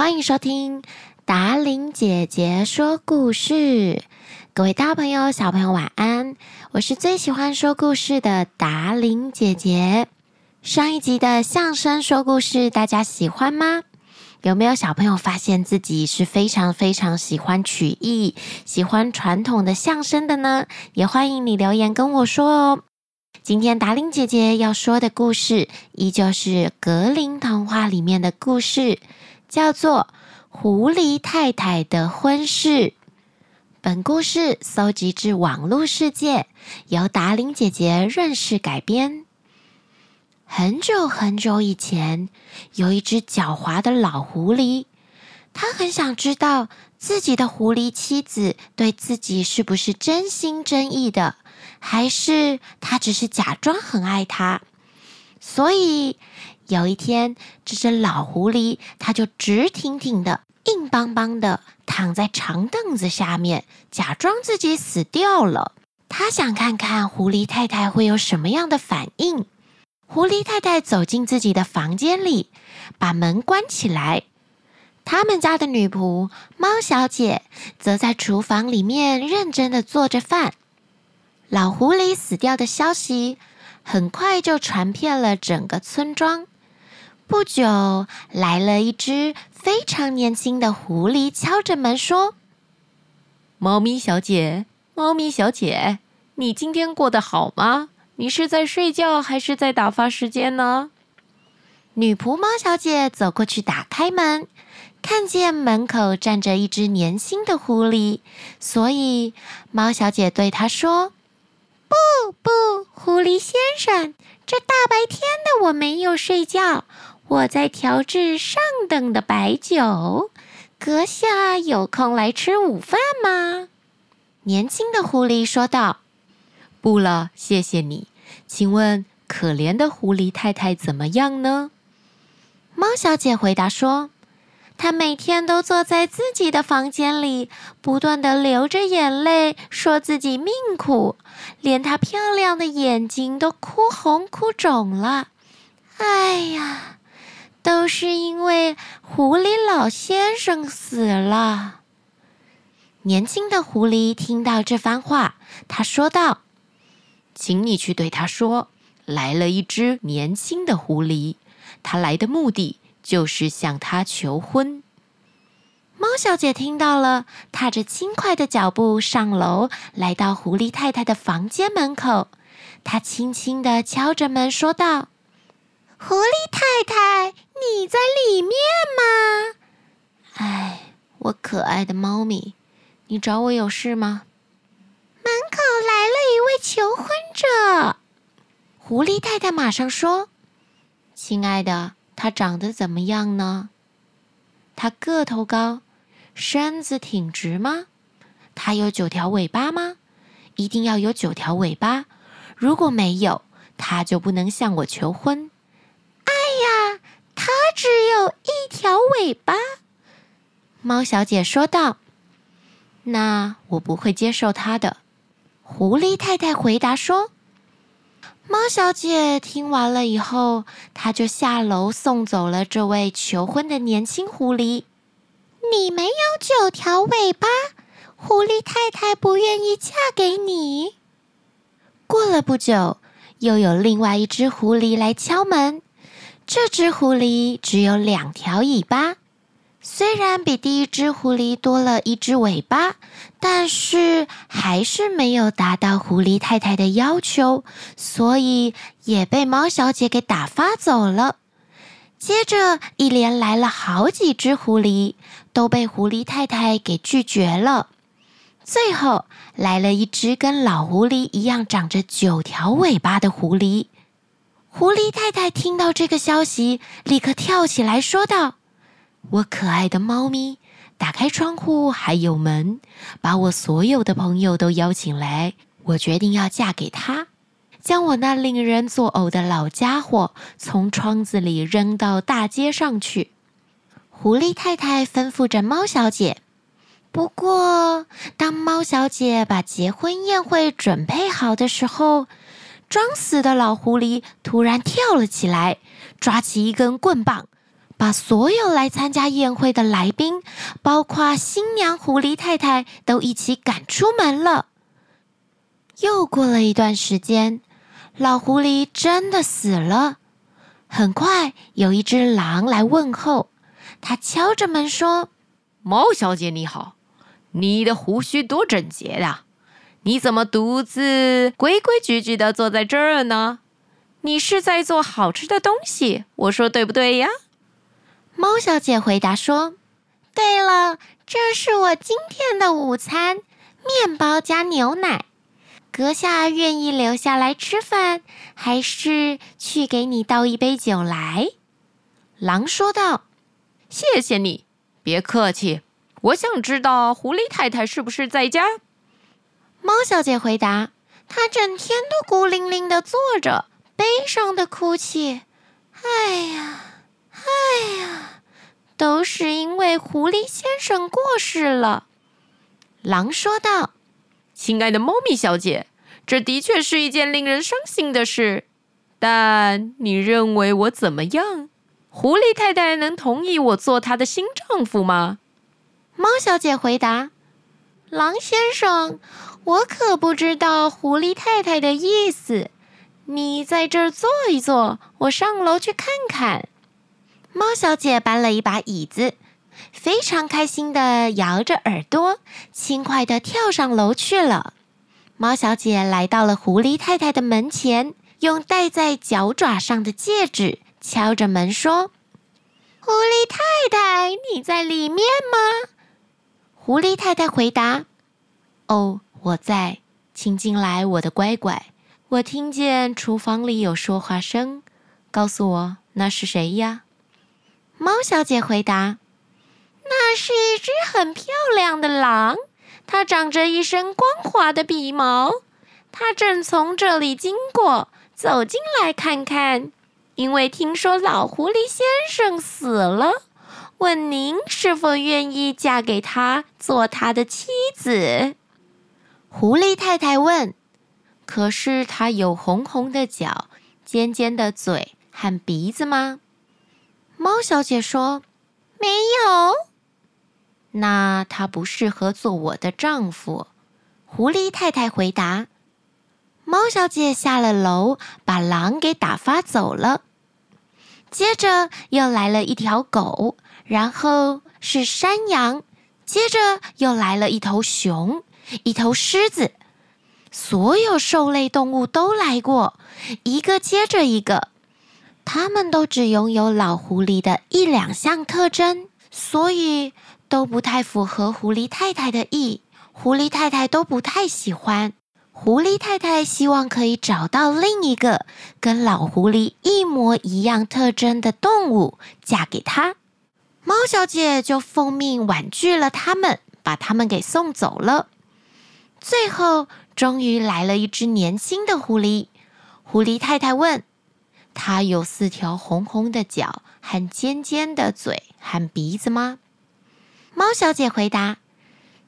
欢迎收听达伶姐姐说故事。各位大朋友、小朋友，晚安！我是最喜欢说故事的达伶姐姐。上一集的相声说故事，大家喜欢吗？有没有小朋友发现自己是非常非常喜欢曲艺、喜欢传统的相声的呢？也欢迎你留言跟我说哦。今天达伶姐姐要说的故事，依旧是格林童话里面的故事，叫做《狐狸太太的婚事》。本故事搜集自网络世界，由达玲姐姐润饰改编。很久很久以前，有一只狡猾的老狐狸，他很想知道自己的狐狸妻子对自己是不是真心真意的，还是他只是假装很爱他。所以有一天，这只老狐狸它就直挺挺的、硬邦邦的躺在长凳子下面，假装自己死掉了。他想看看狐狸太太会有什么样的反应。狐狸太太走进自己的房间里，把门关起来。他们家的女仆猫小姐则在厨房里面认真的做着饭。老狐狸死掉的消息很快就传遍了整个村庄。不久，来了一只非常年轻的狐狸，敲着门说：“猫咪小姐，猫咪小姐，你今天过得好吗？”你是在睡觉还是在打发时间呢？女仆猫小姐走过去打开门，看见门口站着一只年轻的狐狸，所以猫小姐对她说：“不不，狐狸先生，这大白天的我没有睡觉，我在调制上等的白酒，阁下有空来吃午饭吗？”年轻的狐狸说道：“不了，谢谢你。”请问，可怜的狐狸太太怎么样呢？猫小姐回答说：“她每天都坐在自己的房间里，不断的流着眼泪，说自己命苦，连她漂亮的眼睛都哭红哭肿了。哎呀，都是因为狐狸老先生死了。”年轻的狐狸听到这番话，他说道。请你去对他说，来了一只年轻的狐狸，他来的目的就是向他求婚。猫小姐听到了，踏着轻快的脚步上楼，来到狐狸太太的房间门口。她轻轻地敲着门，说道：“狐狸太太，你在里面吗？”“哎，我可爱的猫咪，你找我有事吗？”门口来了一位求婚者，狐狸太太马上说：“亲爱的，他长得怎么样呢？他个头高，身子挺直吗？他有九条尾巴吗？一定要有九条尾巴，如果没有，他就不能向我求婚。”哎呀，他只有一条尾巴，猫小姐说道：“那我不会接受他的。”狐狸太太回答说：“猫小姐听完了以后，她就下楼送走了这位求婚的年轻狐狸。你没有九条尾巴，狐狸太太不愿意嫁给你。”过了不久，又有另外一只狐狸来敲门。这只狐狸只有两条尾巴。虽然比第一只狐狸多了一只尾巴，但是还是没有达到狐狸太太的要求，所以也被猫小姐给打发走了。接着，一连来了好几只狐狸，都被狐狸太太给拒绝了。最后，来了一只跟老狐狸一样长着九条尾巴的狐狸。狐狸太太听到这个消息，立刻跳起来说道。我可爱的猫咪，打开窗户还有门，把我所有的朋友都邀请来。我决定要嫁给他，将我那令人作呕的老家伙从窗子里扔到大街上去。狐狸太太吩咐着猫小姐。不过，当猫小姐把结婚宴会准备好的时候，装死的老狐狸突然跳了起来，抓起一根棍棒。把所有来参加宴会的来宾，包括新娘狐狸太太，都一起赶出门了。又过了一段时间，老狐狸真的死了。很快，有一只狼来问候，他敲着门说：“猫小姐你好，你的胡须多整洁呀！你怎么独自规规矩矩的坐在这儿呢？你是在做好吃的东西，我说对不对呀？”猫小姐回答说：“对了，这是我今天的午餐，面包加牛奶。”阁下愿意留下来吃饭，还是去给你倒一杯酒来？狼说道：“谢谢你，别客气。我想知道狐狸太太是不是在家？”猫小姐回答：“她整天都孤零零的坐着，悲伤的哭泣。哎呀，都是因为狐狸先生过世了。”狼说道。亲爱的猫咪小姐，这的确是一件令人伤心的事。但你认为我怎么样？狐狸太太能同意我做她的新丈夫吗？猫小姐回答：“狼先生，我可不知道狐狸太太的意思。你在这儿坐一坐，我上楼去看看。”猫小姐搬了一把椅子。非常开心地摇着耳朵，轻快地跳上楼去了。猫小姐来到了狐狸太太的门前，用戴在脚爪上的戒指敲着门说：“狐狸太太，你在里面吗？”狐狸太太回答：“哦，我在，请进来，我的乖乖。我听见厨房里有说话声，告诉我那是谁呀？”猫小姐回答。那是一只很漂亮的狼，它长着一身光滑的鼻毛。它正从这里经过，走进来看看。因为听说老狐狸先生死了，问您是否愿意嫁给他，做他的妻子。狐狸太太问：“可是他有红红的脚、尖尖的嘴和鼻子吗？”猫小姐说：“没有。”那他不适合做我的丈夫，狐狸太太回答。猫小姐下了楼，把狼给打发走了。接着又来了一条狗，然后是山羊，接着又来了一头熊，一头狮子。所有兽类动物都来过，一个接着一个。他们都只拥有老狐狸的一两项特征，所以。都不太符合狐狸太太的意，狐狸太太都不太喜欢。狐狸太太希望可以找到另一个跟老狐狸一模一样特征的动物嫁给他。猫小姐就奉命婉拒了他们，把他们给送走了。最后，终于来了一只年轻的狐狸。狐狸太太问：“它有四条红红的脚和尖尖的嘴和鼻子吗？”猫小姐回答：“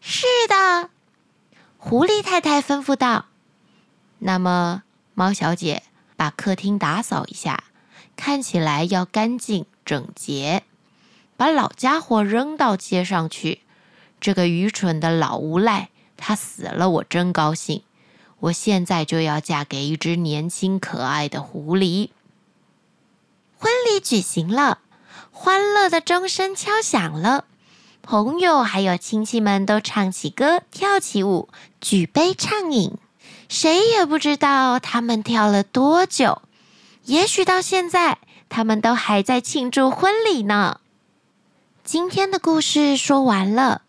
是的。”狐狸太太吩咐道：“那么，猫小姐把客厅打扫一下，看起来要干净整洁。把老家伙扔到街上去。这个愚蠢的老无赖，他死了，我真高兴。我现在就要嫁给一只年轻可爱的狐狸。”婚礼举行了，欢乐的钟声敲响了。朋友还有亲戚们都唱起歌，跳起舞，举杯畅饮。谁也不知道他们跳了多久，也许到现在他们都还在庆祝婚礼呢。今天的故事说完了。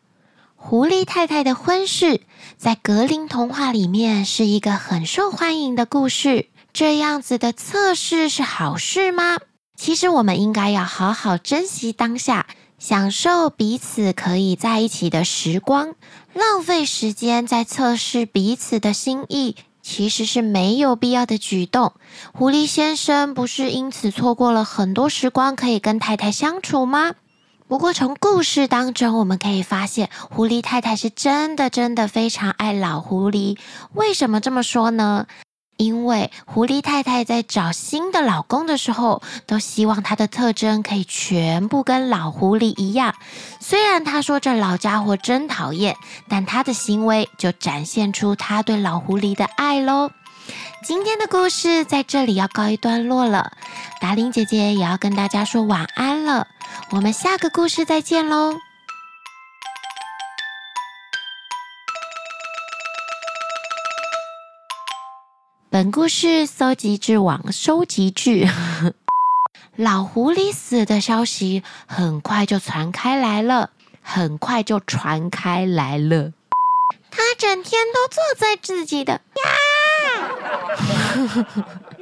狐狸太太的婚事在格林童话里面是一个很受欢迎的故事。这样子的测试是好事吗？其实我们应该要好好珍惜当下。享受彼此可以在一起的时光，浪费时间在测试彼此的心意，其实是没有必要的举动。狐狸先生不是因此错过了很多时光可以跟太太相处吗？不过从故事当中我们可以发现，狐狸太太是真的真的非常爱老狐狸。为什么这么说呢？因为狐狸太太在找新的老公的时候，都希望他的特征可以全部跟老狐狸一样。虽然他说这老家伙真讨厌，但他的行为就展现出他对老狐狸的爱喽。今天的故事在这里要告一段落了，达令姐姐也要跟大家说晚安了。我们下个故事再见喽。本故事搜集之网收集剧，老狐狸死的消息很快就传开来了，很快就传开来了。他整天都坐在自己的呀。